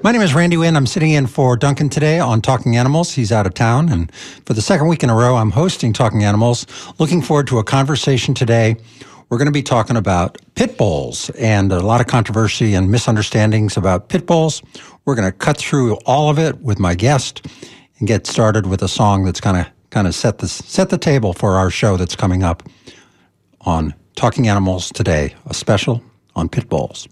My name is Randy Wynn. I'm sitting in for Duncan today on Talking Animals. He's out of town. And for the second week in a row, I'm hosting Talking Animals. Looking forward to a conversation today. We're going to be talking about pit bulls and a lot of controversy and misunderstandings about pit bulls. We're going to cut through all of it with my guest and get started with a song that's going to kind of set the, set the table for our show that's coming up on Talking Animals today, a special on pit bulls.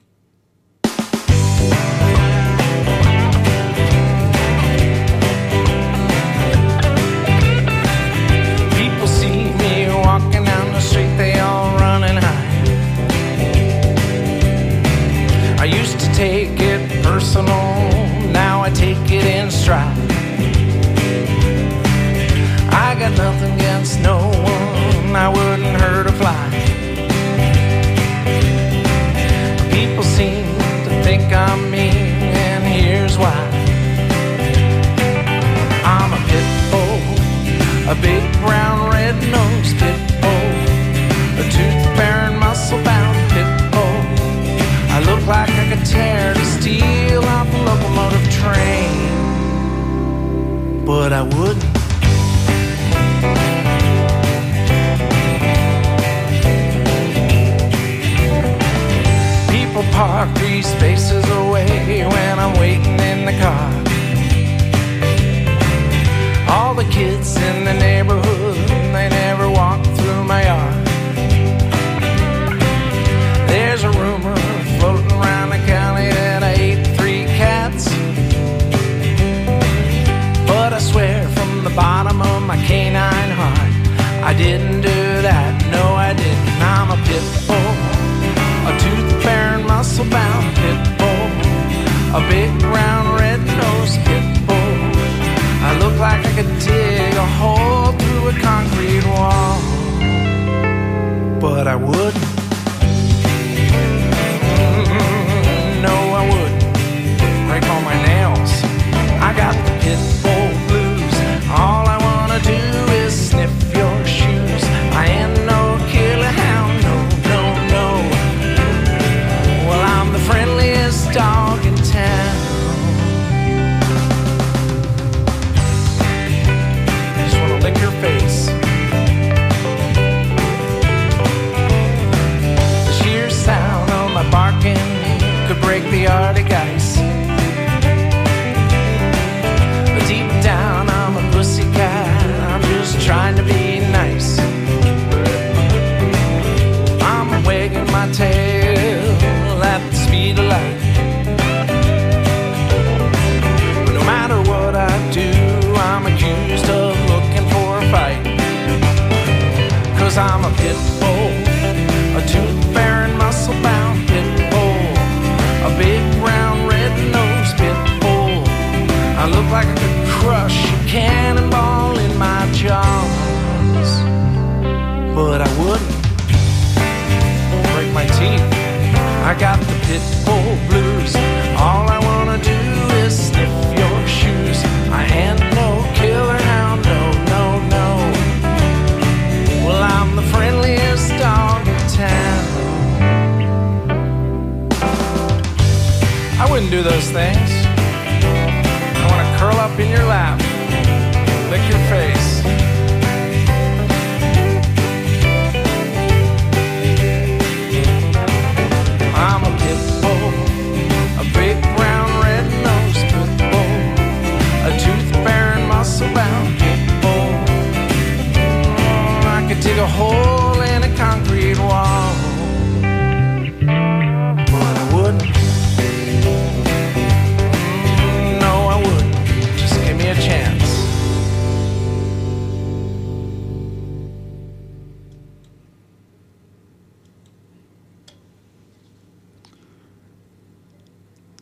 personal, now I take it in stride. I got nothing against no one, I wouldn't hurt a fly.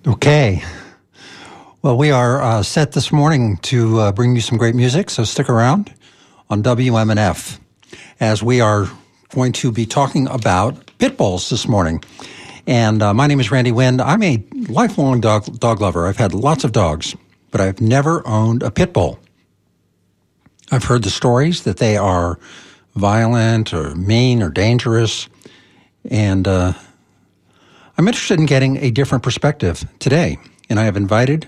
Okay. Well, we are uh, set this morning to uh, bring you some great music, so stick around on WMNF as we are going to be talking about pit bulls this morning. And uh, my name is Randy Wynn. I'm a lifelong dog, dog lover. I've had lots of dogs, but I've never owned a pit bull. I've heard the stories that they are violent or mean or dangerous. And uh, I'm interested in getting a different perspective today. And I have invited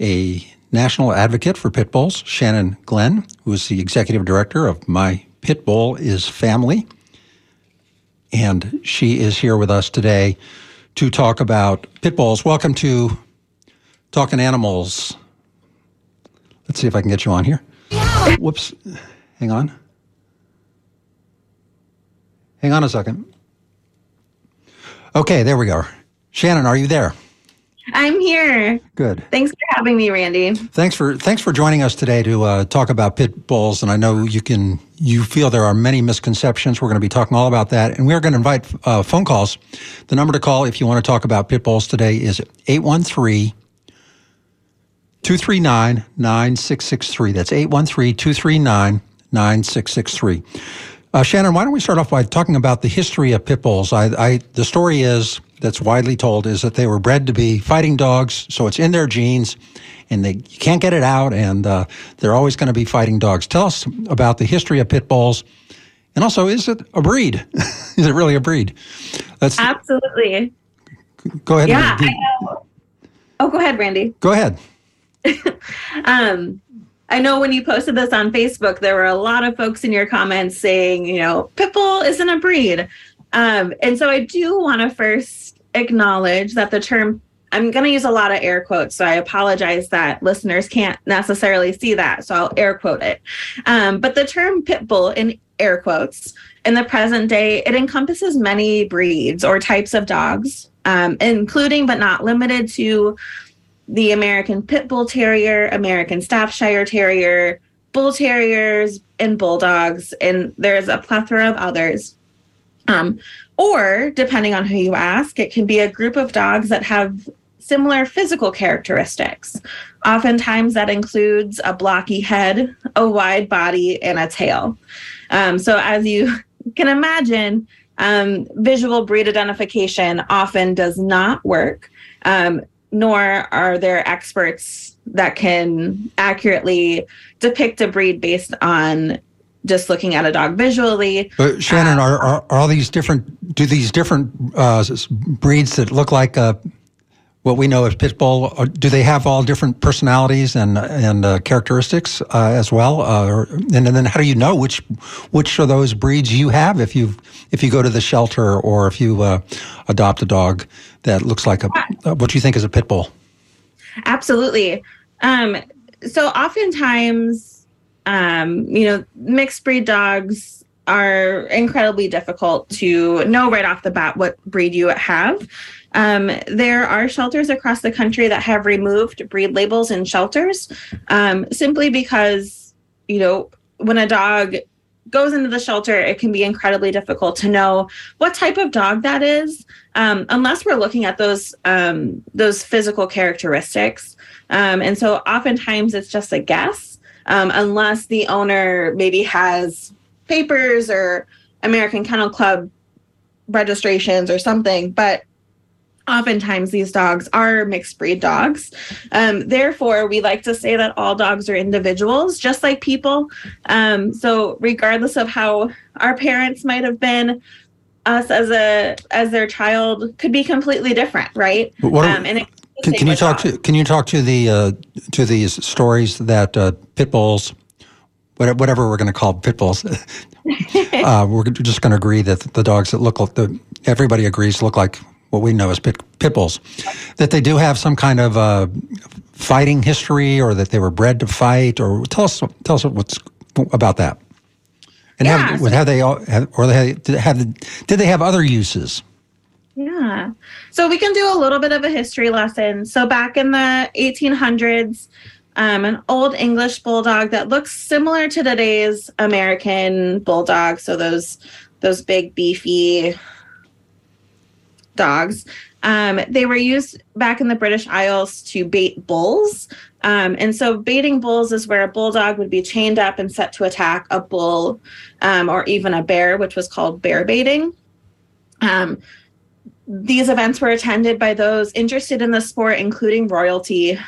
a national advocate for pit bulls, Shannon Glenn, who is the executive director of My Pit Bull is Family. And she is here with us today to talk about pit bulls. Welcome to Talking Animals. Let's see if I can get you on here. Whoops. Hang on. Hang on a second. Okay, there we go. Shannon, are you there? I'm here. Good. Thanks for having me, Randy. Thanks for thanks for joining us today to uh, talk about pit bulls. And I know you can you feel there are many misconceptions. We're going to be talking all about that, and we are going to invite uh, phone calls. The number to call if you want to talk about pit bulls today is 813 239 9663. That's 813 239 9663. Uh, Shannon, why don't we start off by talking about the history of pit bulls? I, I, the story is that's widely told is that they were bred to be fighting dogs, so it's in their genes, and they you can't get it out, and uh, they're always going to be fighting dogs. Tell us about the history of pit bulls, and also, is it a breed? is it really a breed? Let's absolutely. Go ahead. Yeah, I know. Oh, go ahead, Randy. Go ahead. um, I know when you posted this on Facebook, there were a lot of folks in your comments saying, you know, Pitbull isn't a breed. Um, and so I do want to first acknowledge that the term, I'm going to use a lot of air quotes. So I apologize that listeners can't necessarily see that. So I'll air quote it. Um, but the term Pitbull in air quotes in the present day, it encompasses many breeds or types of dogs, um, including but not limited to the American Pit Bull Terrier, American Staffordshire Terrier, Bull Terriers, and Bulldogs, and there's a plethora of others. Um, or, depending on who you ask, it can be a group of dogs that have similar physical characteristics. Oftentimes, that includes a blocky head, a wide body, and a tail. Um, so, as you can imagine, um, visual breed identification often does not work. Um, nor are there experts that can accurately depict a breed based on just looking at a dog visually. But Shannon, uh, are, are, are all these different? Do these different uh, breeds that look like uh, what we know as pit bull? Uh, do they have all different personalities and and uh, characteristics uh, as well? Or, and, and, then how do you know which which of those breeds you have if you if you go to the shelter or if you adopt a dog that looks like a what you think is a pit bull? Absolutely. Um, so oftentimes, um, you know, mixed breed dogs are incredibly difficult to know right off the bat what breed you have. Um, there are shelters across the country that have removed breed labels in shelters um, simply because, you know, when a dog goes into the shelter, it can be incredibly difficult to know what type of dog that is, um, unless we're looking at those um, those physical characteristics. Um, and so, oftentimes, it's just a guess, um, unless the owner maybe has papers or American Kennel Club registrations or something. But oftentimes these dogs are mixed breed dogs. Um, therefore, we like to say that all dogs are individuals, just like people. Um, so, regardless of how our parents might have been, us as a as their child could be completely different, right? What um, and can, can you talk dogs. to can you talk to the uh, to these stories that uh, pit bulls? Whatever we're going to call pit bulls, uh, we're just going to agree that the dogs that look like the everybody agrees look like what we know as pit, pit bulls, that they do have some kind of uh, fighting history, or that they were bred to fight, or tell us tell us what's about that. And yeah, have, have they have, or they have, have did they have other uses? Yeah. So we can do a little bit of a history lesson. So back in the 1800s, um, an old English bulldog that looks similar to today's American bulldog. So those those big beefy dogs. Um, they were used back in the British Isles to bait bulls. Um, and so, baiting bulls is where a bulldog would be chained up and set to attack a bull um, or even a bear, which was called bear baiting. Um, these events were attended by those interested in the sport, including royalty.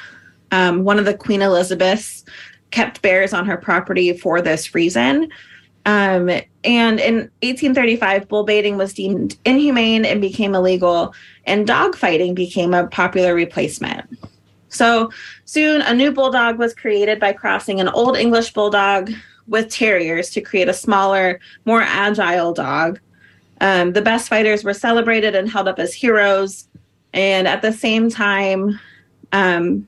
Um, one of the Queen Elizabeths kept bears on her property for this reason. Um, and in 1835, bull baiting was deemed inhumane and became illegal, and dog fighting became a popular replacement. So soon, a new bulldog was created by crossing an old English bulldog with terriers to create a smaller, more agile dog. Um, the best fighters were celebrated and held up as heroes. And at the same time, um,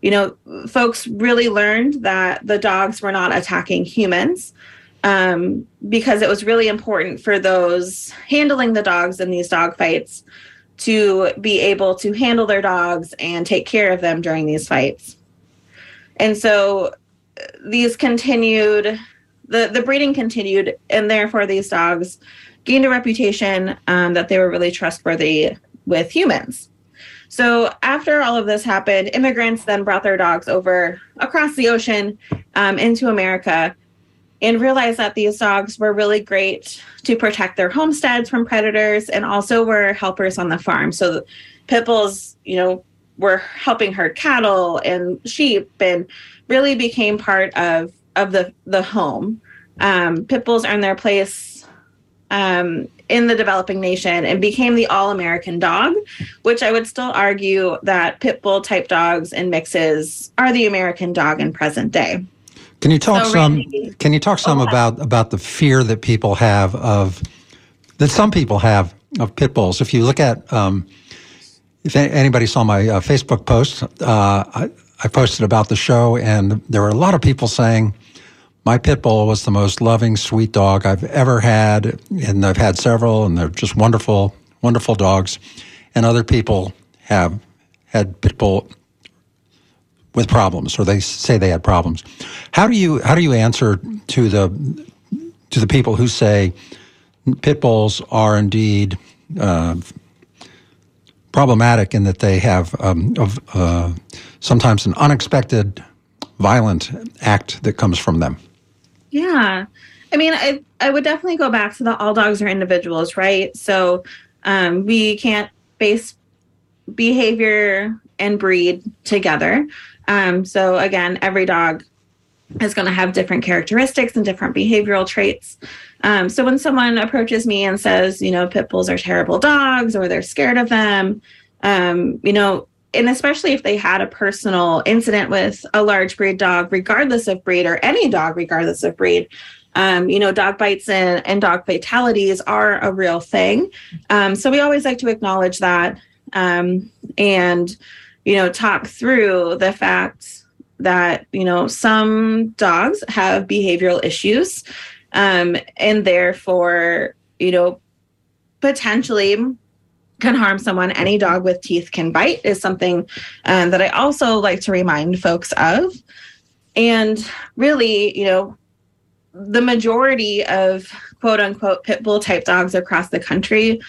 you know, folks really learned that the dogs were not attacking humans um, because it was really important for those handling the dogs in these dog fights to be able to handle their dogs and take care of them during these fights. And so these continued, the, the breeding continued, and therefore these dogs gained a reputation um, that they were really trustworthy with humans. So after all of this happened, immigrants then brought their dogs over across the ocean um, into America and realized that these dogs were really great to protect their homesteads from predators and also were helpers on the farm. So pit bulls, you know, were helping herd cattle and sheep and really became part of of the the home. Um, pit bulls earned their place um, in the developing nation and became the all American dog, which I would still argue that pit bull type dogs and mixes are the American dog in present day. Can you talk So, some? Randy- Can you talk some Oh, about about the fear that people have of that some people have of pit bulls? If you look at, um, if anybody saw my uh, Facebook post, uh, I, I posted about the show, and there were a lot of people saying my pit bull was the most loving, sweet dog I've ever had, and I've had several, and they're just wonderful, wonderful dogs. And other people have had pit bull with problems, or they say they had problems. How do you how do you answer to the to the people who say pit bulls are indeed uh, problematic in that they have um, of, uh, sometimes an unexpected violent act that comes from them? Yeah. I mean, I, I would definitely go back to the all dogs are individuals, right? So um, we can't base behavior and breed together. Um, so again, every dog is going to have different characteristics and different behavioral traits. Um, so when someone approaches me and says, you know, pit bulls are terrible dogs or they're scared of them, um, you know, and especially if they had a personal incident with a large breed dog, regardless of breed or any dog, regardless of breed, um, you know, dog bites and, and dog fatalities are a real thing. Um, so we always like to acknowledge that um, and, you know, talk through the fact that, you know, some dogs have behavioral issues um, and therefore, you know, potentially can harm someone. Any dog with teeth can bite is something um, that I also like to remind folks of. And really, you know, the majority of quote unquote pit bull type dogs across the country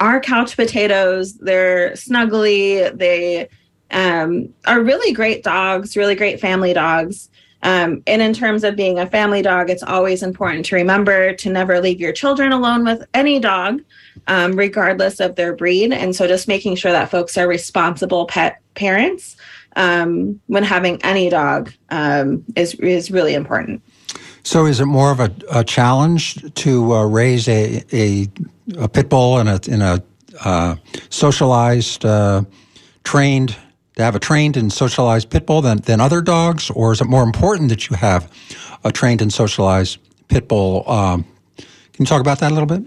are couch potatoes. They're snuggly. They um, are really great dogs, really great family dogs. Um, and in terms of being a family dog, it's always important to remember to never leave your children alone with any dog, um, regardless of their breed. And so just making sure that folks are responsible pet parents um, when having any dog um, is, is really important. So, is it more of a, a challenge to uh, raise a, a, a pit bull in a in a uh, socialized, uh, trained to have a trained and socialized pit bull than, than other dogs, or is it more important that you have a trained and socialized pit bull? Um, can you talk about that a little bit?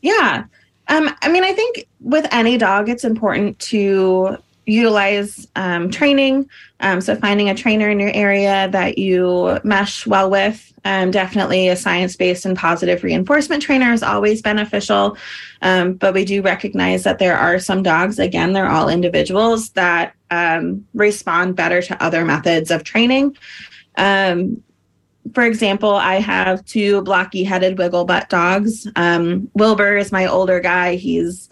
Yeah. Um, I mean, I think with any dog, it's important to utilize um, training. Um, so, finding a trainer in your area that you mesh well with. Um, definitely a science based and positive reinforcement trainer is always beneficial. Um, but we do recognize that there are some dogs, again, they're all individuals that um, respond better to other methods of training. Um, for example, I have two blocky headed wiggle butt dogs. Um, Wilbur is my older guy. He's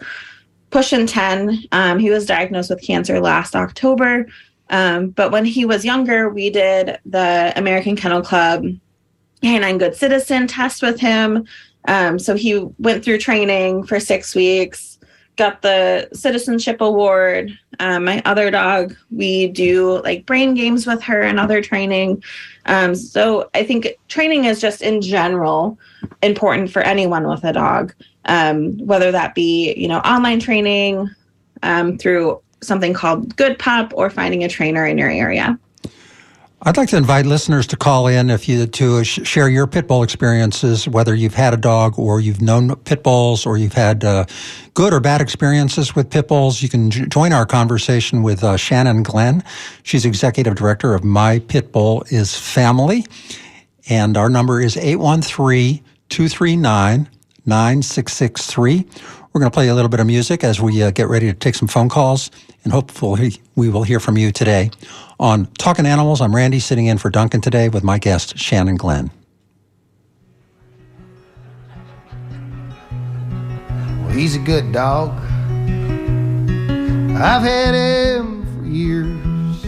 pushing 10. Um, he was diagnosed with cancer last October. Um, but when he was younger, we did the American Kennel Club Canine Good Citizen test with him. Um, so he went through training for six weeks, got the citizenship award. Um, my other dog, we do like brain games with her and other training. Um, so I think training is just in general important for anyone with a dog, um, whether that be you know online training um, through something called Good Pup or finding a trainer in your area. I'd like to invite listeners to call in if you to share your pit bull experiences, whether you've had a dog or you've known pit bulls or you've had uh, good or bad experiences with pit bulls. You can j- join our conversation with uh, Shannon Glenn. She's executive director of My Pit Bull is Family, and our number is 813 239 9663. We're going to play a little bit of music as we uh, get ready to take some phone calls, and hopefully we will hear from you today on Talking Animals. I'm Randy, sitting in for Duncan today with my guest, Shannon Glenn. Well, he's a good dog. I've had him for years.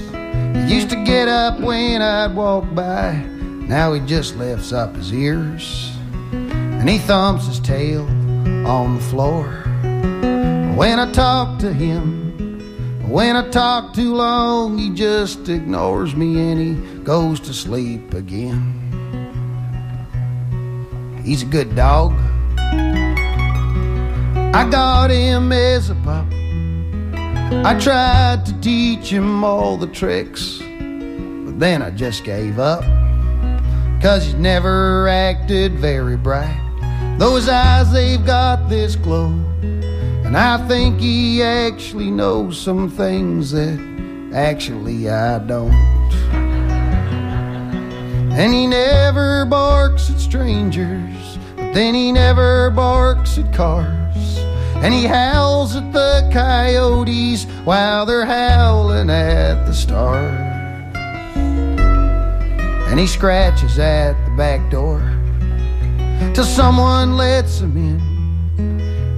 He used to get up when I'd walk by. Now he just lifts up his ears and he thumps his tail on the floor. When I talk to him, when I talk too long, he just ignores me and he goes to sleep again. He's a good dog. I got him as a pup. I tried to teach him all the tricks, but then I just gave up. Cause he's never acted very bright. Those eyes, they've got this glow. And I think he actually knows some things that actually I don't. And he never barks at strangers, but then he never barks at cars. And he howls at the coyotes while they're howling at the stars. And he scratches at the back door till someone lets him in.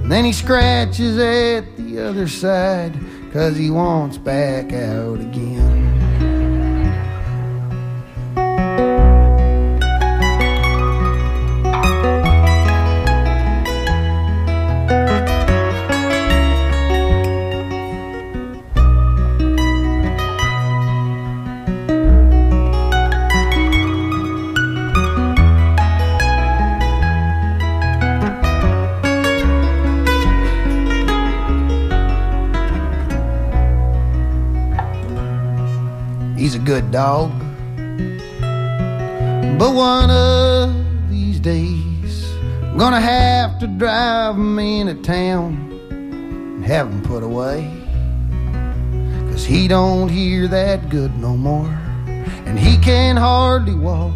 And then he scratches at the other side cause he wants back out again. Good dog. But one of these days, I'm gonna have to drive him into town and have him put away. Cause he don't hear that good no more, and he can hardly walk.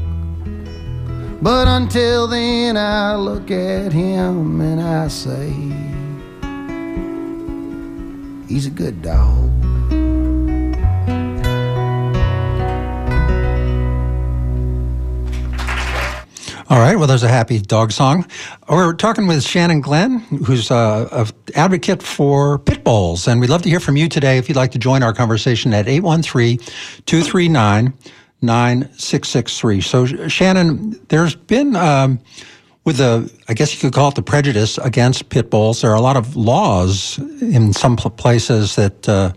But until then, I look at him and I say, He's a good dog. All right. Well, there's a happy dog song. We're talking with Shannon Glenn, who's uh, an advocate for pit bulls. And we'd love to hear from you today if you'd like to join our conversation at 813 239 9663. So, Shannon, there's been, um, with the, I guess you could call it the prejudice against pit bulls, there are a lot of laws in some places that. Uh,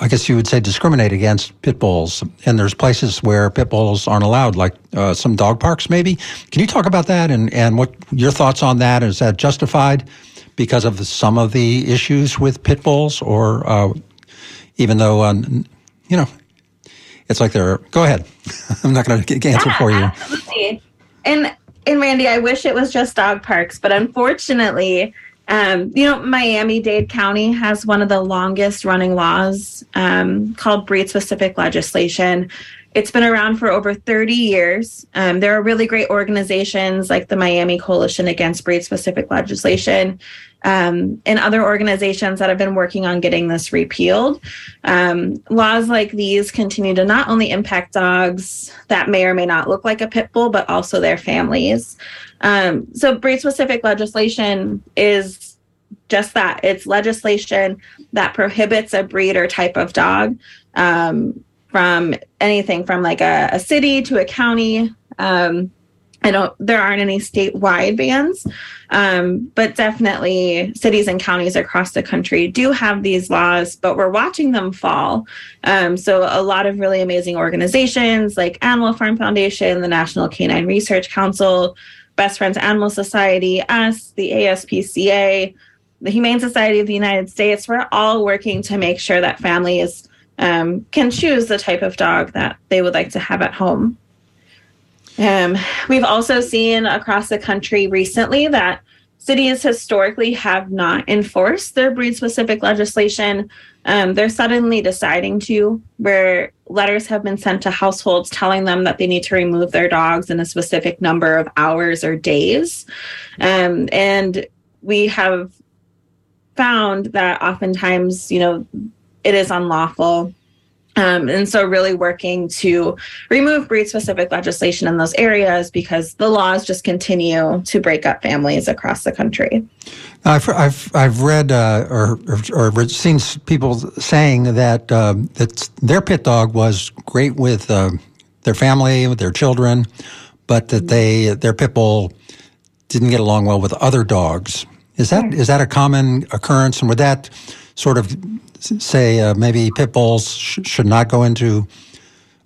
I guess you would say discriminate against pit bulls, and there's places where pit bulls aren't allowed, like uh, some dog parks, maybe. Can you talk about that and, and what your thoughts on that? Is that justified because of some of the issues with pit bulls, or uh, even though um, you know, it's like they're go ahead. I'm not going to answer Yeah, for you. Absolutely. And and Randy, I wish it was just dog parks, but unfortunately, um, you know, Miami Dade County has one of the longest running laws um, called breed specific legislation. It's been around for over 30 years. Um, there are really great organizations like the Miami Coalition Against Breed Specific Legislation um, and other organizations that have been working on getting this repealed. Um, laws like these continue to not only impact dogs that may or may not look like a pit bull, but also their families. Um, so, breed specific legislation is just that it's legislation that prohibits a breed or type of dog um, from anything from like a, a city to a county. Um, I don't, there aren't any statewide bans, um, but definitely cities and counties across the country do have these laws, but we're watching them fall. Um, so, a lot of really amazing organizations like Animal Farm Foundation, the National Canine Research Council, Best Friends Animal Society, us, the ASPCA, the Humane Society of the United States, we're all working to make sure that families um, can choose the type of dog that they would like to have at home. Um, we've also seen across the country recently that cities historically have not enforced their breed specific legislation. Um, they're suddenly deciding to, where letters have been sent to households telling them that they need to remove their dogs in a specific number of hours or days. Um, and we have found that oftentimes, you know, it is unlawful um, and so, really working to remove breed specific legislation in those areas because the laws just continue to break up families across the country. I've, I've, I've read uh, or, or, or, seen people saying that, uh, that their pit dog was great with uh, their family, with their children, but that they their pit bull didn't get along well with other dogs. Is that is that a common occurrence? And would that sort of say uh, maybe pit bulls sh- should not go into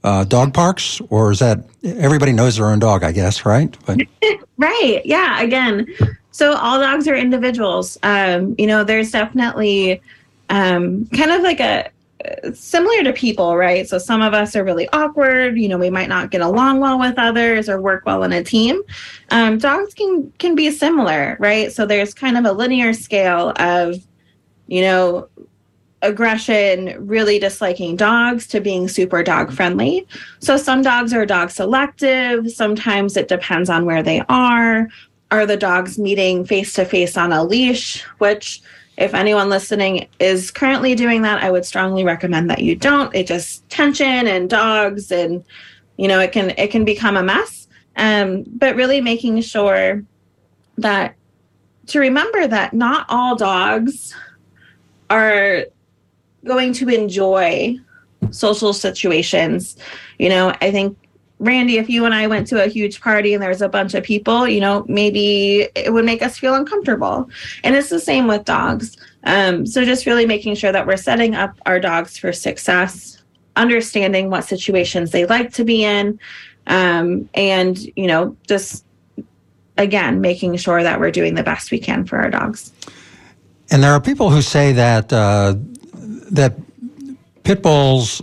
uh, dog parks, or is that everybody knows their own dog? I guess, right? But. right. Yeah. Again, so all dogs are individuals. Um, you know, there's definitely um, kind of like a similar to people, right? So some of us are really awkward. You know, we might not get along well with others or work well in a team. Um, dogs can can be similar, right? So there's kind of a linear scale of, you know, aggression, really disliking dogs, to being super dog friendly. So some dogs are dog selective. Sometimes it depends on where they are. Are the dogs meeting face to face on a leash? Which, if anyone listening is currently doing that, I would strongly recommend that you don't. It just tension and dogs, and you know, it can it can become a mess. Um, but really making sure that to remember that not all dogs are going to enjoy social situations. You know, I think Randy, if you and I went to a huge party and there was a bunch of people, you know, maybe it would make us feel uncomfortable. And it's the same with dogs. Um, so just really making sure that we're setting up our dogs for success, understanding what situations they like to be in, um, and, you know, just again, making sure that we're doing the best we can for our dogs. And there are people who say that uh, that pit bulls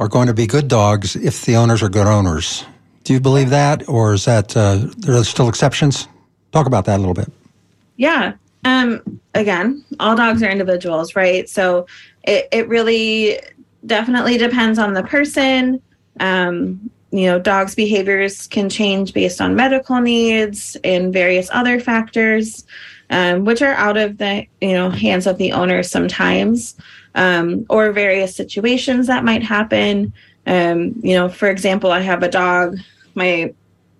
are going to be good dogs if the owners are good owners. Do you believe that, or is that uh, there are still exceptions? Talk about that a little bit. Yeah. Um, again, all dogs are individuals, right? So it, it really definitely depends on the person. Um, you know, dogs' behaviors can change based on medical needs and various other factors um, which are out of the you know hands of the owner sometimes, um, or various situations that might happen. Um, you know, for example, I have a dog. My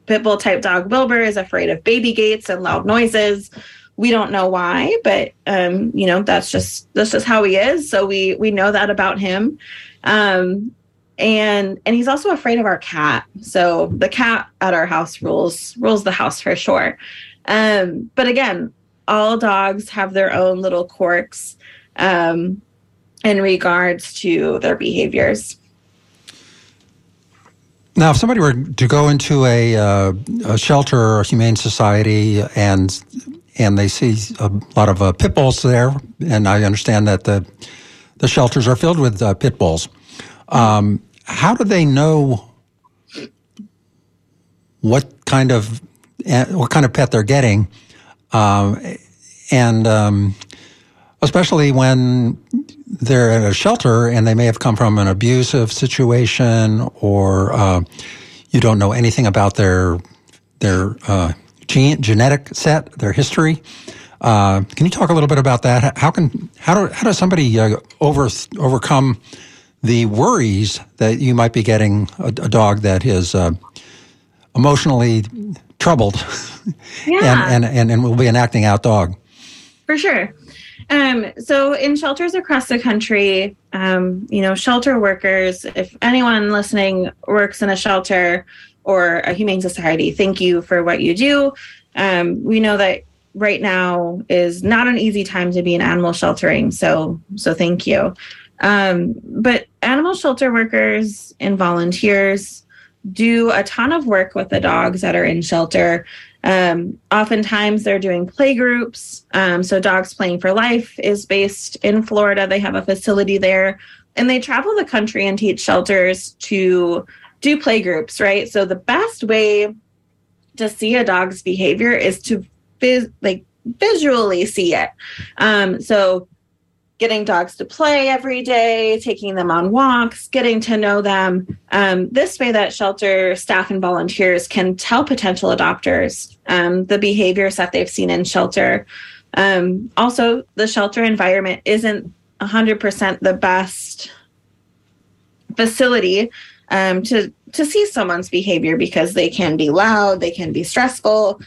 pit bull type dog Wilbur is afraid of baby gates and loud noises. We don't know why, but um, you know that's just that's just how he is. So we we know that about him. Um, and and he's also afraid of our cat so the cat at our house rules rules the house for sure um, but again all dogs have their own little quirks um, in regards to their behaviors. Now, if somebody were to go into a, uh, a shelter or a humane society and and they see a lot of uh, pit bulls there, and I understand that the the shelters are filled with uh, pit bulls. Um, how do they know what kind of what kind of pet they're getting? Um, and um, especially when they're at a shelter and they may have come from an abusive situation or uh, you don't know anything about their their uh, gene, genetic set, their history. Uh, can you talk a little bit about that? How can how do how does somebody uh, over overcome the worries that you might be getting a, a dog that is uh, emotionally troubled yeah. and, and, and, and will be an acting out dog? For sure. Um, so in shelters across the country, um, you know, shelter workers, if anyone listening works in a shelter or a humane society, thank you for what you do. Um, we know that right now is not an easy time to be in animal sheltering. So, so thank you. Um, but animal shelter workers and volunteers do a ton of work with the dogs that are in shelter. Um, oftentimes, they're doing play groups. Um, so, Dogs Playing for Life is based in Florida. They have a facility there, and they travel the country and teach shelters to do play groups, right? So, the best way to see a dog's behavior is to vis- like visually see it. Um, so, getting dogs to play every day, taking them on walks, getting to know them. Um, this way, that shelter staff and volunteers can tell potential adopters um, the behaviors that they've seen in shelter. Um, also, the shelter environment isn't 100% the best facility um, to to see someone's behavior because they can be loud, they can be stressful,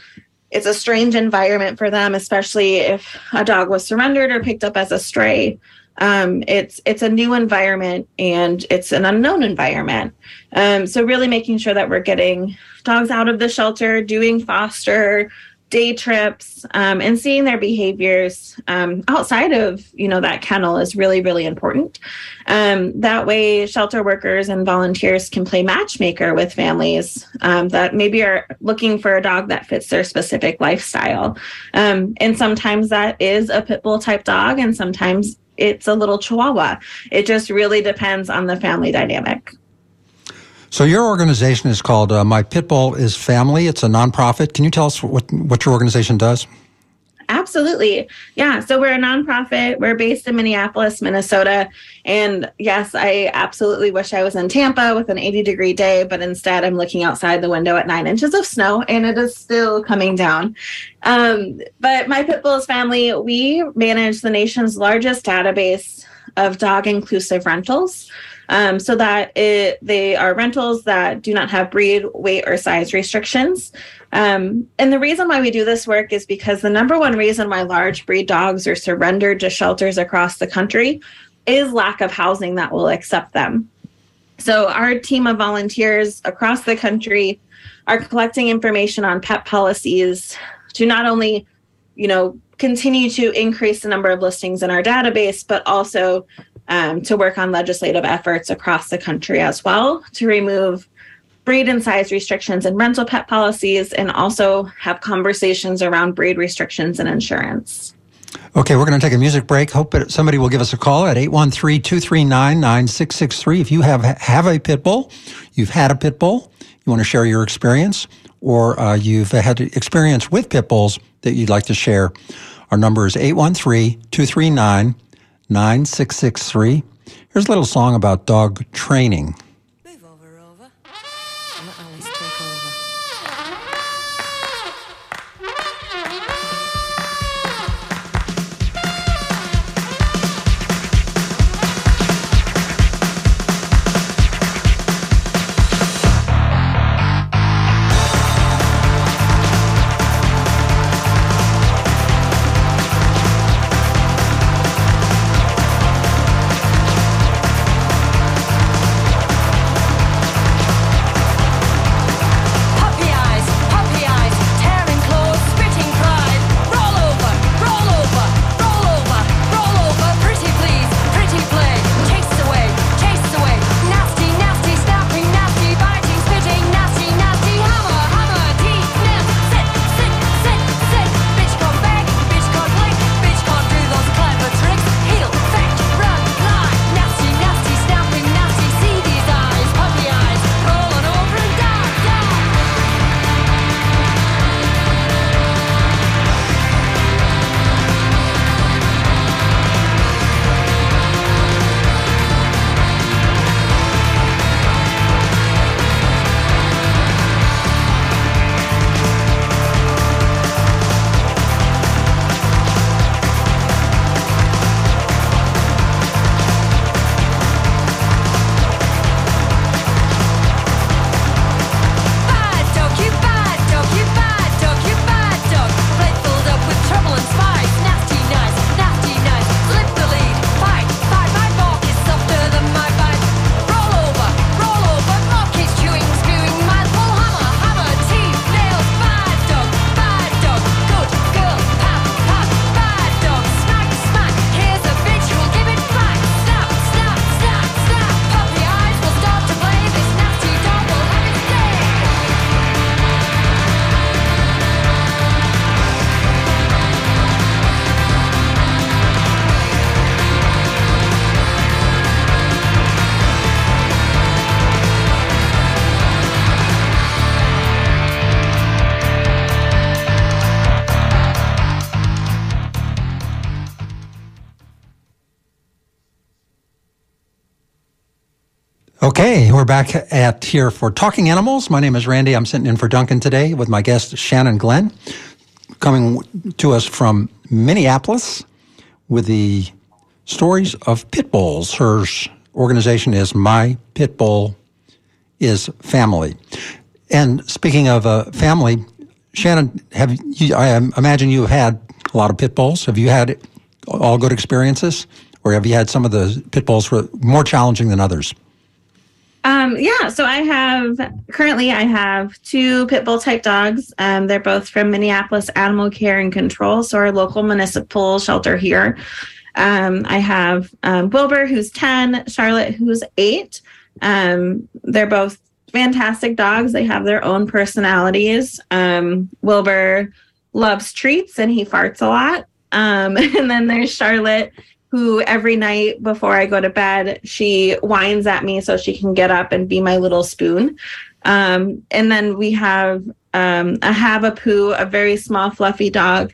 it's a strange environment for them, especially if a dog was surrendered or picked up as a stray. Um, it's it's a new environment and it's an unknown environment. Um, so really making sure that we're getting dogs out of the shelter, doing foster, day trips um, and seeing their behaviors um, outside of you know that kennel is really really important. Um, that way shelter workers and volunteers can play matchmaker with families um, that maybe are looking for a dog that fits their specific lifestyle. Um, and sometimes that is a pit bull type dog and sometimes it's a little chihuahua. It just really depends on the family dynamic so your organization is called uh, My Pitbull is Family. It's a nonprofit. Can you tell us what what your organization does? Absolutely. Yeah. So we're a nonprofit. We're based in Minneapolis, Minnesota. And yes, I absolutely wish I was in Tampa with an 80 degree day, but instead I'm looking outside the window at nine inches of snow and it is still coming down. Um, but my Pitbull's family, we manage the nation's largest database of dog inclusive rentals um, so that it, they are rentals that do not have breed, weight, or size restrictions. Um, and the reason why we do this work is because the number one reason why large breed dogs are surrendered to shelters across the country is lack of housing that will accept them. So, our team of volunteers across the country are collecting information on pet policies to not only, you know, continue to increase the number of listings in our database, but also um, to work on legislative efforts across the country as well to remove breed and size restrictions and rental pet policies and also have conversations around breed restrictions and insurance. Okay, we're going to take a music break. Hope somebody will give us a call at 813-239-9663. If you have have a pit bull, you've had a pit bull, you want to share your experience, or uh, you've had experience with pit bulls that you'd like to share, our number is 813 239 9663. Here's a little song about dog training. Okay, we're back at here for Talking Animals. My name is Randy. I'm sitting in for Duncan today with my guest Shannon Glenn, coming to us from Minneapolis with the stories of pit bulls. Her organization is My Pit Bull is Family. And speaking of uh, family, Shannon, have you, I imagine you have had a lot of pit bulls. Have you had all good experiences, or have you had some of the pit bulls were more challenging than others? Um, yeah, so I have currently I have two pit bull type dogs. Um, they're both from Minneapolis Animal Care and Control, so our local municipal shelter here. Um, I have um, Wilbur, who's 10, Charlotte, who's eight. Um, they're both fantastic dogs. They have their own personalities. Um, Wilbur loves treats and he farts a lot. And then there's Charlotte, who every night before I go to bed, she whines at me so she can get up and be my little spoon. Um, and then we have um, a Havapoo, a very small, fluffy dog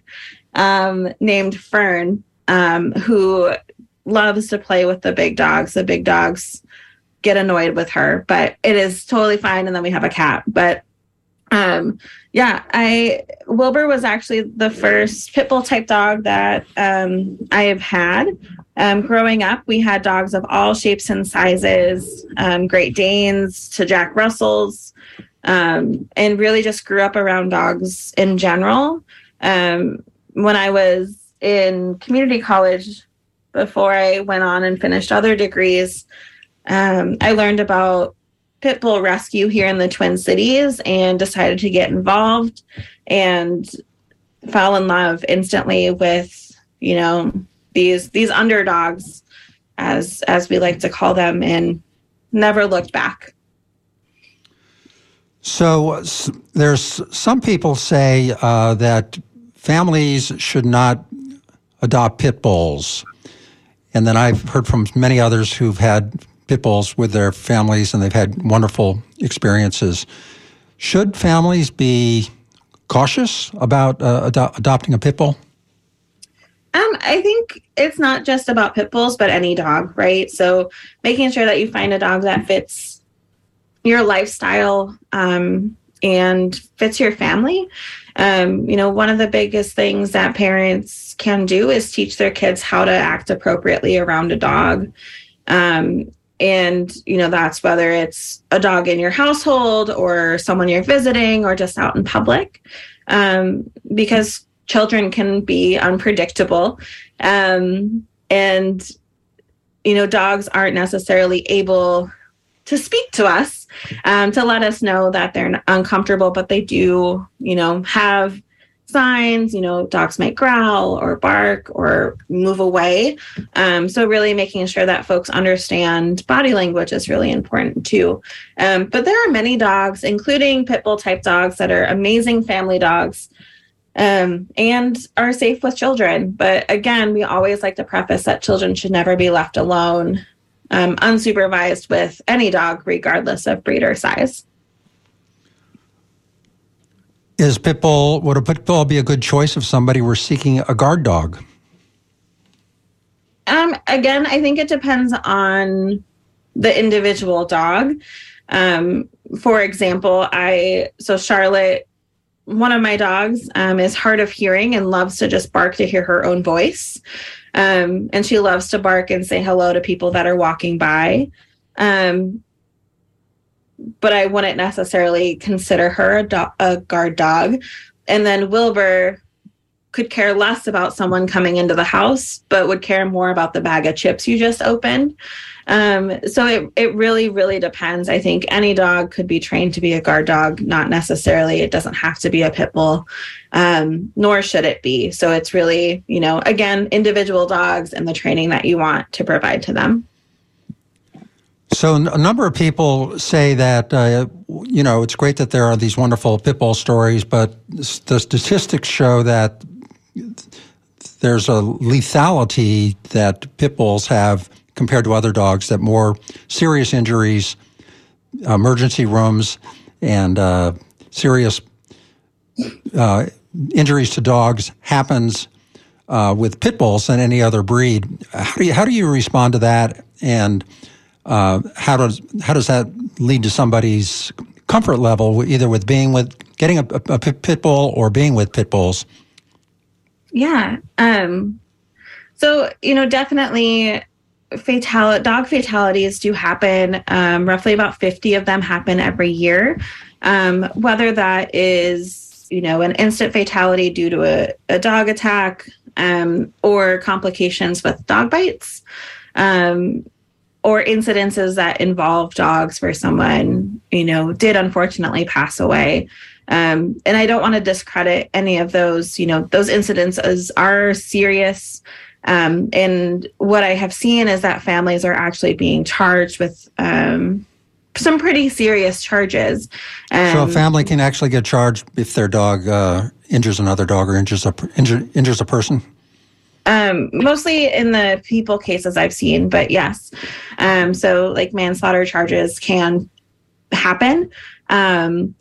um, named Fern, um, who loves to play with the big dogs. The big dogs get annoyed with her, but it is totally fine. And then we have a cat. But um, yeah, I Wilbur was actually the first pit bull type dog that um, I have had. Um, growing up, we had dogs of all shapes and sizes, um, Great Danes to Jack Russells, um, and really just grew up around dogs in general. Um, when I was in community college, before I went on and finished other degrees, um, I learned about pit bull rescue here in the Twin Cities and decided to get involved and fell in love instantly with, you know, these these underdogs as as we like to call them and never looked back. So there's some people say uh, that families should not adopt pit bulls. And then I've heard from many others who've had pit bulls with their families and they've had wonderful experiences. Should families be cautious about uh, ado- adopting a pit bull? Um, I think it's not just about pit bulls, but any dog, right? So making sure that you find a dog that fits your lifestyle um, and fits your family. Um, you know, one of the biggest things that parents can do is teach their kids how to act appropriately around a dog. Um, and you know that's whether it's a dog in your household or someone you're visiting or just out in public. Um, because children can be unpredictable. Um, and you know dogs aren't necessarily able to speak to us um, to let us know that they're uncomfortable but they do you know have signs. You know, dogs might growl or bark or move away. Um, so, really making sure that folks understand body language is really important too. Um, but there are many dogs, including pit bull type dogs, that are amazing family dogs um, and are safe with children. But again, we always like to preface that children should never be left alone. Um, unsupervised with any dog, regardless of breed or size. Is Pitbull, would a Pitbull be a good choice if somebody were seeking a guard dog? Um, again, I think it depends on the individual dog. Um, for example, I, so Charlotte, one of my dogs um, is hard of hearing and loves to just bark to hear her own voice. Um, and she loves to bark and say hello to people that are walking by. Um, but I wouldn't necessarily consider her a, do- a guard dog. And then Wilbur could care less about someone coming into the house, but would care more about the bag of chips you just opened. Um, so it, it really, really depends. I think any dog could be trained to be a guard dog, not necessarily. It doesn't have to be a pit bull, um, nor should it be. So it's really, you know, again, individual dogs and the training that you want to provide to them. So a number of people say that uh, you know it's great that there are these wonderful pit bull stories, but the statistics show that there's a lethality that pit bulls have compared to other dogs. That more serious injuries, emergency rooms, and uh, serious uh, injuries to dogs happens uh, with pit bulls than any other breed. How do you, how do you respond to that and uh, how does how does that lead to somebody's comfort level, either with being with getting a, a, pit bull or being with pit bulls? Yeah. Um, so you know, definitely fatal dog fatalities do happen. Um, roughly about 50 of them happen every year. Um, whether that is, you know, an instant fatality due to a, a dog attack um, or complications with dog bites um, or incidences that involve dogs where someone, you know, did unfortunately pass away. Um, and I don't want to discredit any of those, you know, those incidences are serious. Um, and what I have seen is that families are actually being charged with um, some pretty serious charges. Um, so a family can actually get charged if their dog uh, injures another dog or injures a injure, injures a person. Um, mostly in the people cases I've seen, but yes. Um, so like manslaughter charges can happen. Um,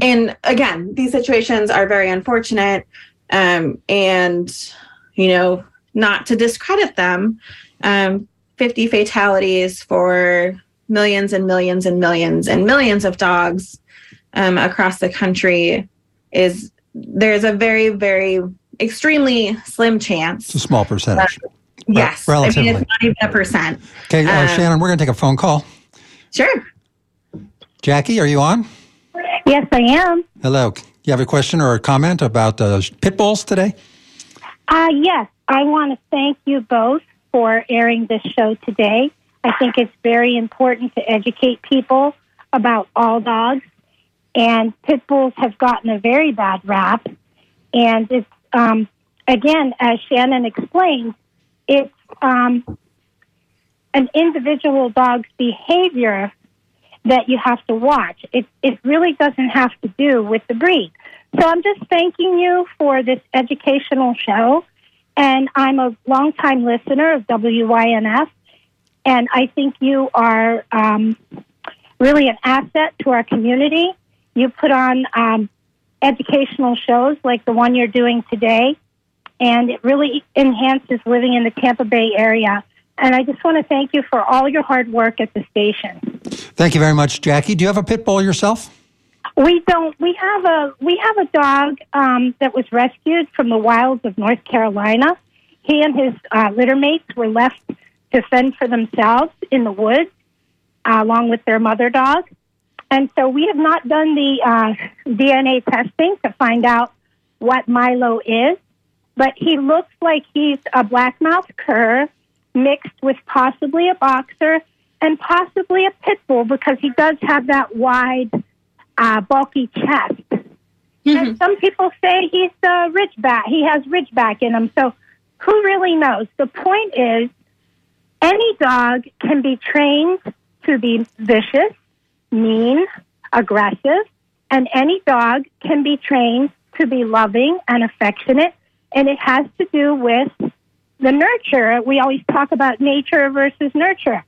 and again, these situations are very unfortunate. Um, and you know, not to discredit them, um, 50 fatalities for millions and millions and millions and millions of dogs um, across the country is there's a very, very extremely slim chance. It's a small percentage. Uh, yes. Relatively. I mean, it's not even a percent. Okay, uh, um, Shannon, we're going to take a phone call. Sure. Jackie, are you on? Yes, I am. Hello. You have a question or a comment about uh, pit bulls today? Uh, yes. I want to thank you both for airing this show today. I think it's very important to educate people about all dogs. And pit bulls have gotten a very bad rap. And it's, um, again, as Shannon explained, it's um, an individual dog's behavior that you have to watch. It, it really doesn't have to do with the breed. So I'm just thanking you for this educational show. And I'm a longtime listener of WMNF. And I think you are um, really an asset to our community. You put on um, educational shows like the one you're doing today, and it really enhances living in the Tampa Bay area. And I just want to thank you for all your hard work at the station. Thank you very much, Jackie. Do you have a pit bull yourself? We don't. We have a we have a dog um, that was rescued from the wilds of North Carolina. He and his uh, litter mates were left to fend for themselves in the woods, uh, along with their mother dog. And so we have not done the uh, DNA testing to find out what Milo is, but he looks like he's a blackmouth cur mixed with possibly a boxer and possibly a pit bull because he does have that wide uh, bulky chest. Mm-hmm. And some people say he's a ridgeback. He has ridgeback in him. So who really knows? The point is, any dog can be trained to be vicious, mean, aggressive, and any dog can be trained to be loving and affectionate. And it has to do with the nurture. We always talk about nature versus nurture.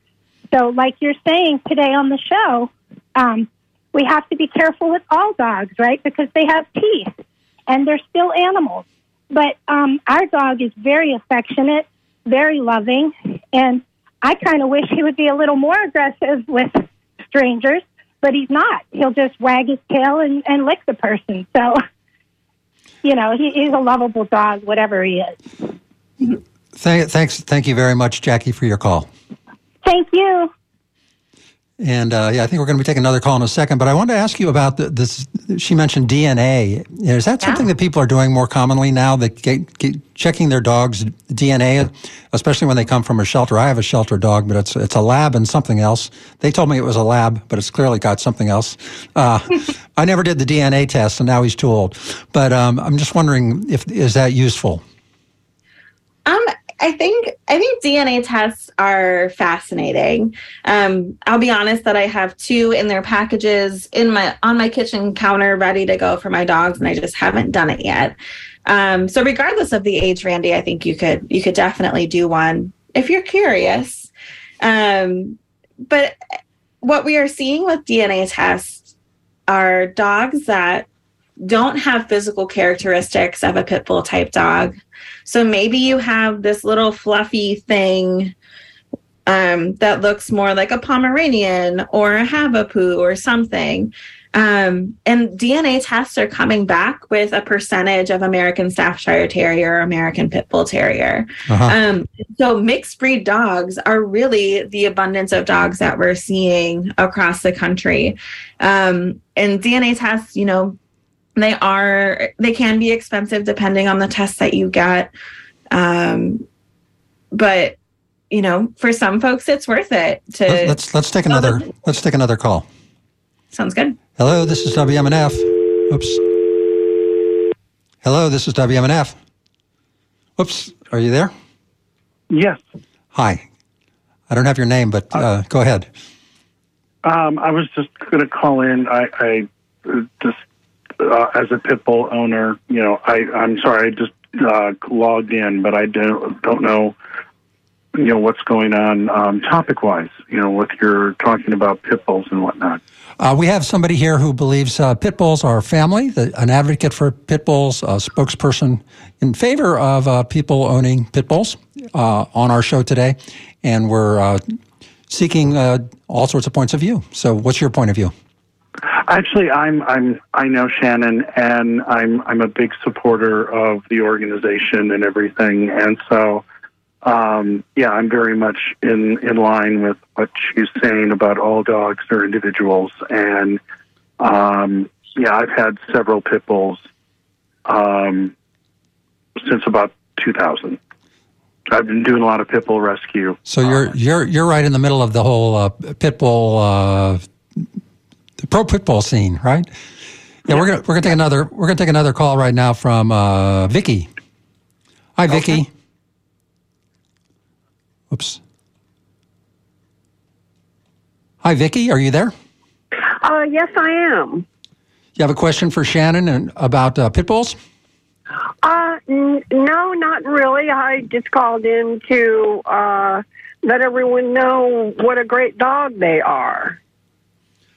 So, like you're saying today on the show, um, we have to be careful with all dogs, right? Because they have teeth and they're still animals. But um, our dog is very affectionate, very loving, and I kind of wish he would be a little more aggressive with strangers, but he's not. He'll just wag his tail and, and lick the person. So, you know, he, he's a lovable dog, whatever he is. Thank, thanks. Thank you very much, Jackie, for your call. Thank you. And uh, yeah, I think we're going to be taking another call in a second. But I wanted to ask you about the, this. She mentioned DNA. Is that something yeah. that people are doing more commonly now? That get, get checking their dogs' DNA, especially when they come from a shelter. I have a shelter dog, but it's it's a lab and something else. They told me it was a lab, but it's clearly got something else. Uh, I never did the DNA test, and now he's too old. But um, I'm just wondering if is that useful. Um, I think I think DNA tests are fascinating. Um, I'll be honest that I have two in their packages in my on my kitchen counter, ready to go for my dogs, and I just haven't done it yet. Um, so, regardless of the age, Randy, I think you could you could definitely do one if you're curious. Um, but what we are seeing with DNA tests are dogs that don't have physical characteristics of a pit bull type dog so maybe you have this little fluffy thing um, that looks more like a Pomeranian or a Havapoo or something. Um, and DNA tests are coming back with a percentage of American Staffordshire Terrier or American Pit Bull Terrier. Uh-huh. Um, so mixed breed dogs are really the abundance of dogs that we're seeing across the country. Um, and DNA tests, you know, they are they can be expensive depending on the test that you get. Um, but you know, for some folks, it's worth it. To Let's, let's let's take another let's take another call. sounds good. Hello, this is WMNF. Oops. Hello, this is WMNF. oops are you there? Yes. Hi. I don't have your name, but uh, go ahead. Um, I was just going to call in. I, I uh, just, uh, as a pit bull owner, you know, I, I'm sorry, I just uh, logged in, but I don't, don't know, you know, what's going on um, topic wise, you know, with your talking about pit bulls and whatnot. Uh, we have somebody here who believes uh, pit bulls are family, the, an advocate for pit bulls, a spokesperson in favor of uh, people owning pit bulls uh, on our show today. And we're uh, seeking uh, all sorts of points of view. So, what's your point of view? Actually, I'm I'm I know Shannon, and I'm I'm a big supporter of the organization and everything, and so um, yeah, I'm very much in in line with what she's saying about all dogs are individuals, and um, yeah, I've had several pit bulls um, since about 2000. I've been doing a lot of pit bull rescue. So you're you're you're right in the middle of the whole uh, pit bull, uh, pro football scene, right? Yeah, we're gonna we're gonna take another we're gonna take another call right now from uh, Vicky. Hi, Vicky. Oops. Hi, Vicky. Are you there? Uh, yes, I am. You have a question for Shannon and about uh, pit bulls? Uh, n- no, not really. I just called in to uh, let everyone know what a great dog they are,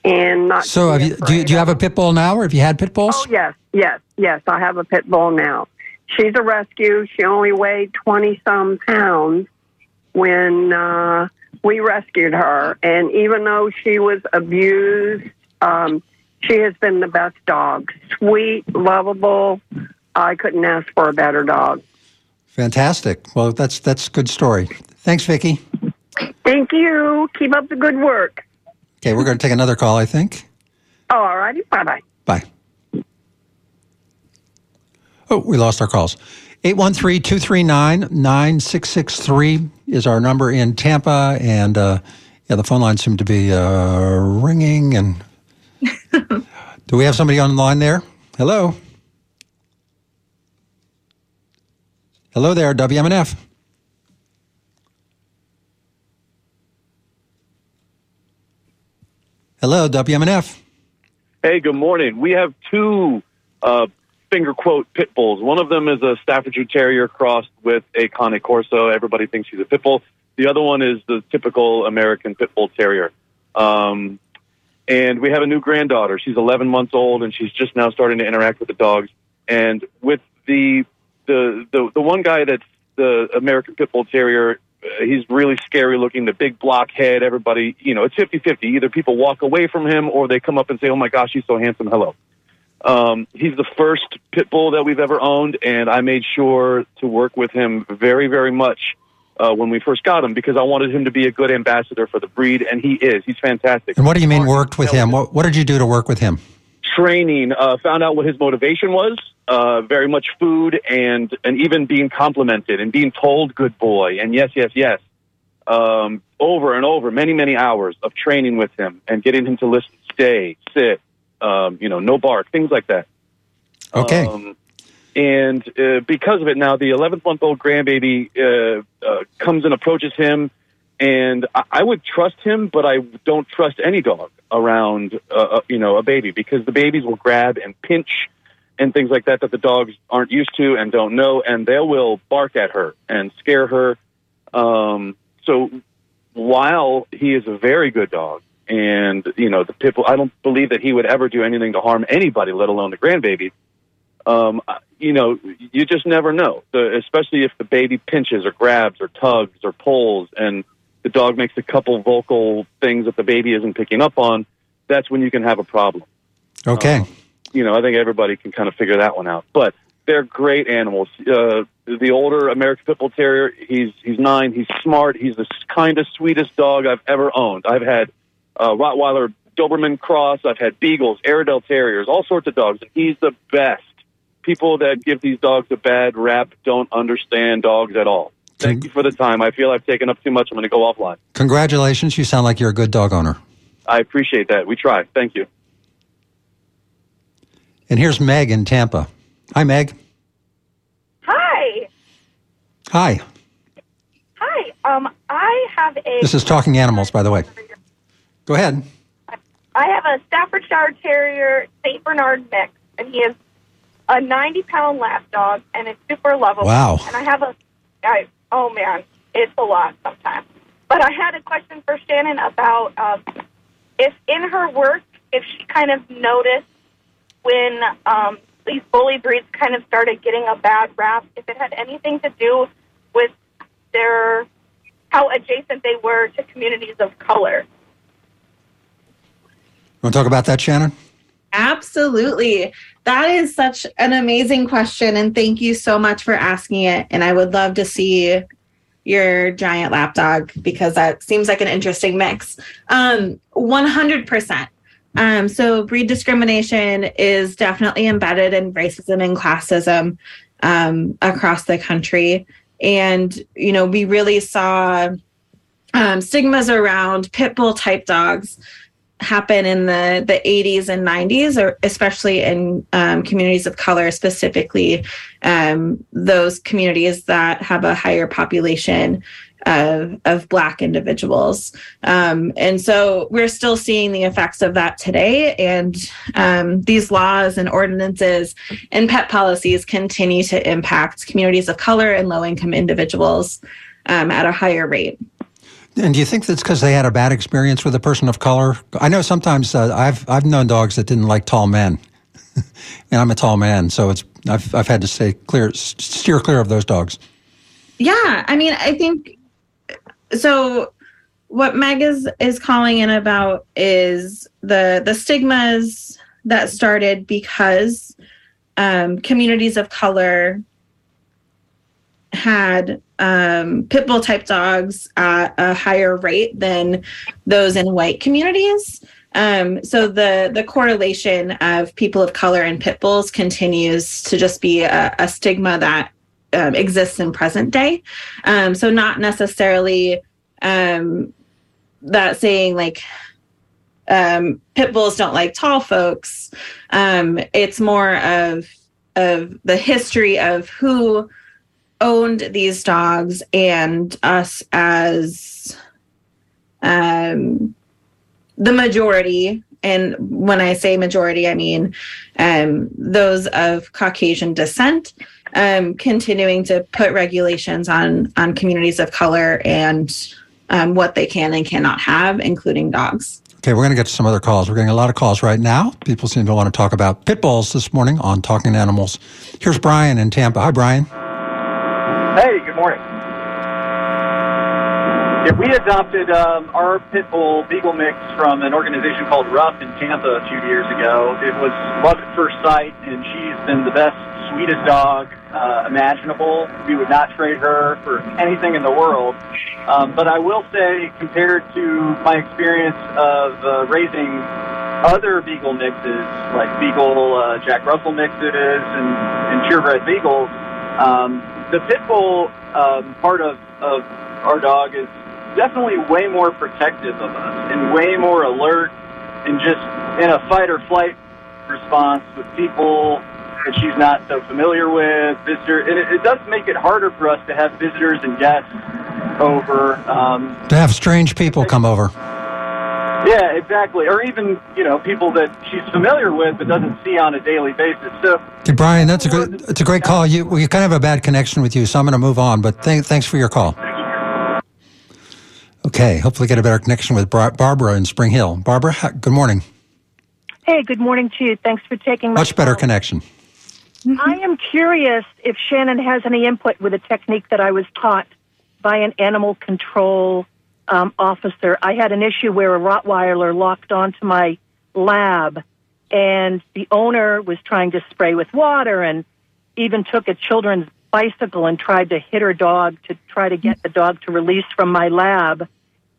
and not. So, have you, do you do you have a pit bull now, or have you had pit bulls? Oh yes, yes, yes. I have a pit bull now. She's a rescue. She only weighed twenty some pounds when uh, we rescued her, and even though she was abused, um, she has been the best dog. Sweet, lovable. I couldn't ask for a better dog. Fantastic. Well, that's that's a good story. Thanks, Vicky. Thank you. Keep up the good work. Okay, we're going to take another call. I think. Oh, all righty. Bye bye. Bye. Oh, we lost our calls. 813-239-9663 is our number in Tampa. And uh, yeah, the phone lines seem to be uh, ringing. And do we have somebody on the line there? Hello? Hello there, WMNF. Hello, WMNF. Hey, good morning. We have two uh, finger quote pit bulls. One of them is a Staffordshire Terrier crossed with a Cane Corso. Everybody thinks he's a pit bull. The other one is the typical American pit bull terrier. Um, and we have a new granddaughter. She's 11 months old, and she's just now starting to interact with the dogs. And with the the the, the one guy that's the American pit bull terrier, uh, he's really scary looking. The big block head. Everybody, you know, it's 50-50. Either people walk away from him, or they come up and say, "Oh my gosh, he's so handsome. Hello." Um, he's the first pit bull that we've ever owned, and I made sure to work with him very, very much uh, when we first got him because I wanted him to be a good ambassador for the breed, and he is. He's fantastic. And what do you mean worked with him? What, what did you do to work with him? Training, uh, found out what his motivation was. Uh, very much food and and even being complimented and being told good boy and yes, yes, yes. Um, over and over, many, many hours of training with him and getting him to listen, stay, sit, um, you know, no bark, things like that. Okay. Um, and uh, because of it, now the 11 month old grandbaby uh, uh, comes and approaches him, and I-, would trust him, but I don't trust any dog around, uh, uh, you know, a baby because the babies will grab and pinch and things like that that the dogs aren't used to and don't know, and they will bark at her and scare her. Um, so while he is a very good dog, and you know the bull, I don't believe that he would ever do anything to harm anybody, let alone the grandbaby. Um, you know, you just never know, the, especially if the baby pinches or grabs or tugs or pulls. And the dog makes a couple vocal things that the baby isn't picking up on, that's when you can have a problem. Okay. You know, I think everybody can kind of figure that one out. But they're great animals. Uh, the older American Pit Bull Terrier, he's he's nine. He's smart. He's the kindest, sweetest dog I've ever owned. I've had uh, Rottweiler Doberman Cross. I've had Beagles, Airedale Terriers, all sorts of dogs, and he's the best. People that give these dogs a bad rap don't understand dogs at all. Thank you for the time. I feel I've taken up too much. I'm going to go offline. Congratulations. You sound like you're a good dog owner. I appreciate that. We try. Thank you. And here's Meg in Tampa. Hi, Meg. Hi. Hi. Hi. Um, I have a. This is Talking Animals, by the way. Go ahead. I have a Staffordshire Terrier Saint Bernard mix, and he is a 90 pound lap dog, and it's super lovable. Wow. And I have a. I, oh man, it's a lot sometimes. But I had a question for Shannon about um, if in her work, if she kind of noticed when um, these bully breeds kind of started getting a bad rap, if it had anything to do with their how adjacent they were to communities of color. You Want to talk about that, Shannon? Absolutely. That is such an amazing question. And thank you so much for asking it. And I would love to see your giant lapdog because that seems like an interesting mix. Um, 100%. Um, so breed discrimination is definitely embedded in racism and classism um, across the country. And, you know, we really saw um, stigmas around pit bull type dogs happen in the, the 80s and 90s, or especially in um, communities of color, specifically um, those communities that have a higher population of, of Black individuals. Um, and so we're still seeing the effects of that today. And um, these laws and ordinances and pet policies continue to impact communities of color and low income individuals um, at a higher rate. And do you think that's because they had a bad experience with a person of color? I know sometimes uh, I've I've known dogs that didn't like tall men, and I'm a tall man, so it's I've I've had to stay clear, steer clear of those dogs. Yeah, I mean, I think so. What Meg is is calling in about is the the stigmas that started because um, communities of color had um, pit bull type dogs at a higher rate than those in white communities. Um, so the the correlation of people of color and pit bulls continues to just be a, a stigma that um, exists in present day. Um, so not necessarily um, that saying like um, pit bulls don't like tall folks. Um, it's more of of the history of who owned these dogs and us as um, the majority. And when I say majority, I mean um, those of Caucasian descent, um, continuing to put regulations on on communities of color and um, what they can and cannot have, including dogs. Okay, we're going to get to some other calls. We're getting a lot of calls right now. People seem to want to talk about pit bulls this morning on Talking Animals. Here's Brian in Tampa. Hi, Brian. Hey, good morning. Yeah, we adopted um, our pit bull beagle mix from an organization called Rough in Tampa a few years ago. It was love at first sight, and she's been the best, sweetest dog uh, imaginable. We would not trade her for anything in the world. Um, but I will say, compared to my experience of uh, raising other beagle mixes, like beagle uh, Jack Russell mixes and, and purebred beagles, um, the pit bull um, part of, of our dog is definitely way more protective of us and way more alert and just in a fight or flight response with people that she's not so familiar with. Visitor, and it, it does make it harder for us to have visitors and guests over. Um, To have strange people come over. yeah, exactly. Or even you know people that she's familiar with but doesn't see on a daily basis. So Okay, Brian, that's a good. It's a great call. You we kind of have a bad connection with you, so I'm going to move on. But th- thanks for your call. Okay, hopefully get a better connection with Bar- Barbara in Spring Hill. Barbara, good morning. Hey, good morning to you. Thanks for taking my Much better connection. I am curious if Shannon has any input with a technique that I was taught by an animal control um, officer, I had an issue where a Rottweiler locked onto my lab, and the owner was trying to spray with water and even took a children's bicycle and tried to hit her dog to try to get the dog to release from my lab.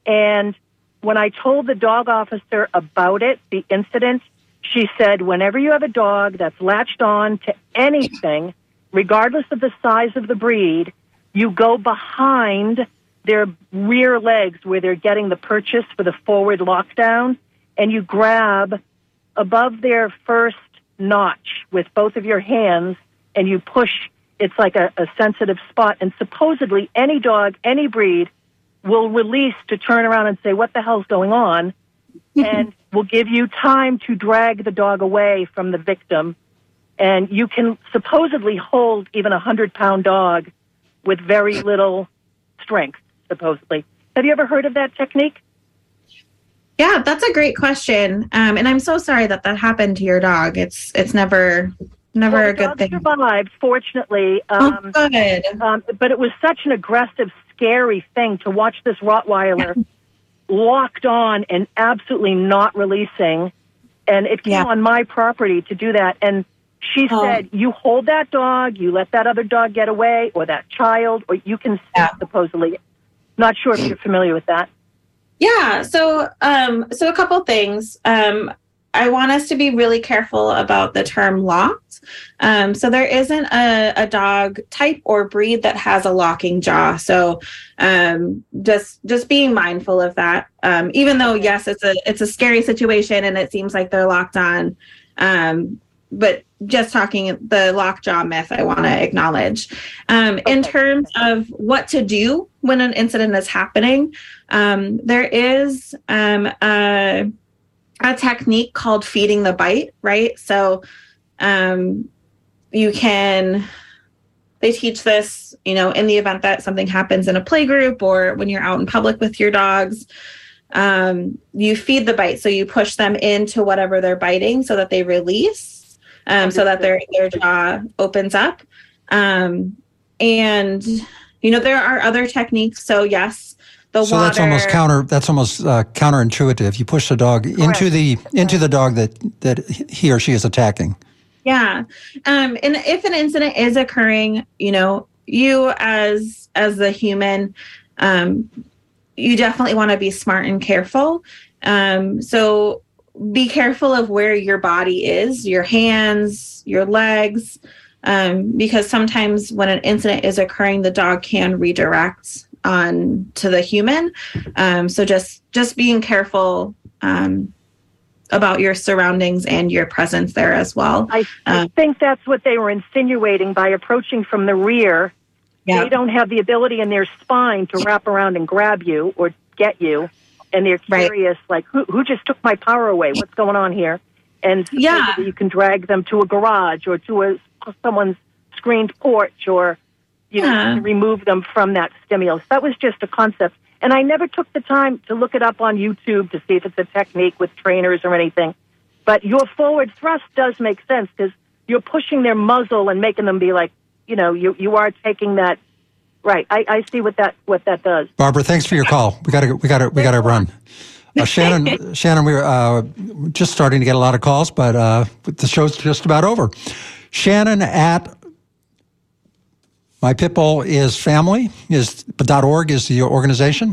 And when I told the dog officer about it, the incident, she said, whenever you have a dog that's latched on to anything, regardless of the size of the breed, you go behind their rear legs where they're getting the purchase for the forward lockdown and you grab above their first notch with both of your hands and you push it's like a, a sensitive spot and supposedly any dog any breed will release to turn around and say what the hell's going on and will give you time to drag the dog away from the victim and you can supposedly hold even a hundred pound dog with very little strength supposedly have you ever heard of that technique Yeah, that's a great question. Um, and I'm so sorry that that happened to your dog. It's it's never never Well, a the good dog thing. survived, fortunately. Um, oh, good. Um, but it was such an aggressive, scary thing to watch this Rottweiler locked on and absolutely not releasing. And it came on my property to do that. And she Oh. said, "You hold that dog, you let that other dog get away, or that child, or you can sit, supposedly." Not sure if you're familiar with that. Yeah. So, um, so a couple things. Um, I want us to be really careful about the term locked. Um, so there isn't a, a dog type or breed that has a locking jaw. So um, just just being mindful of that. Um, even though yes, it's a it's a scary situation and it seems like they're locked on. Um, but just talking the lockjaw myth, I want to acknowledge. Um, In terms of what to do when an incident is happening, um, there is um, a, a technique called feeding the bite, right? So um, you can, they teach this, you know, in the event that something happens in a play group or when you're out in public with your dogs. Um, you feed the bite, so you push them into whatever they're biting so that they release, um, so that their their jaw opens up. Um, and you know there are other techniques. So yes, the so water. that's almost counter. That's almost uh, counterintuitive. You push the dog into the into the dog that that he or she is attacking. Yeah. Um, and if an incident is occurring, you know, you as as the human, um, you definitely want to be smart and careful. Um, so be careful of where your body is, your hands, your legs, um, because sometimes when an incident is occurring, the dog can redirect on to the human. Um, so just just being careful um, about your surroundings and your presence there as well. I, I think that's what they were insinuating by approaching from the rear. Yeah. They don't have the ability in their spine to wrap around and grab you or get you. And they're curious, like, who, who just took my power away? What's going on here? And Yeah. you can drag them to a garage or to a, someone's screened porch or, you Yeah. know, to remove them from that stimulus. That was just a concept. And I never took the time to look it up on YouTube to see if it's a technique with trainers or anything. But your forward thrust does make sense because you're pushing their muzzle and making them be like, you know, you you are taking that. Right. I, I see what that what that does. Barbara, thanks for your call. We got to we got to we got to run. Uh, Shannon, Shannon, we're uh, just starting to get a lot of calls, but uh, the show's just about over. Shannon at my pitbull is family is org is the organization.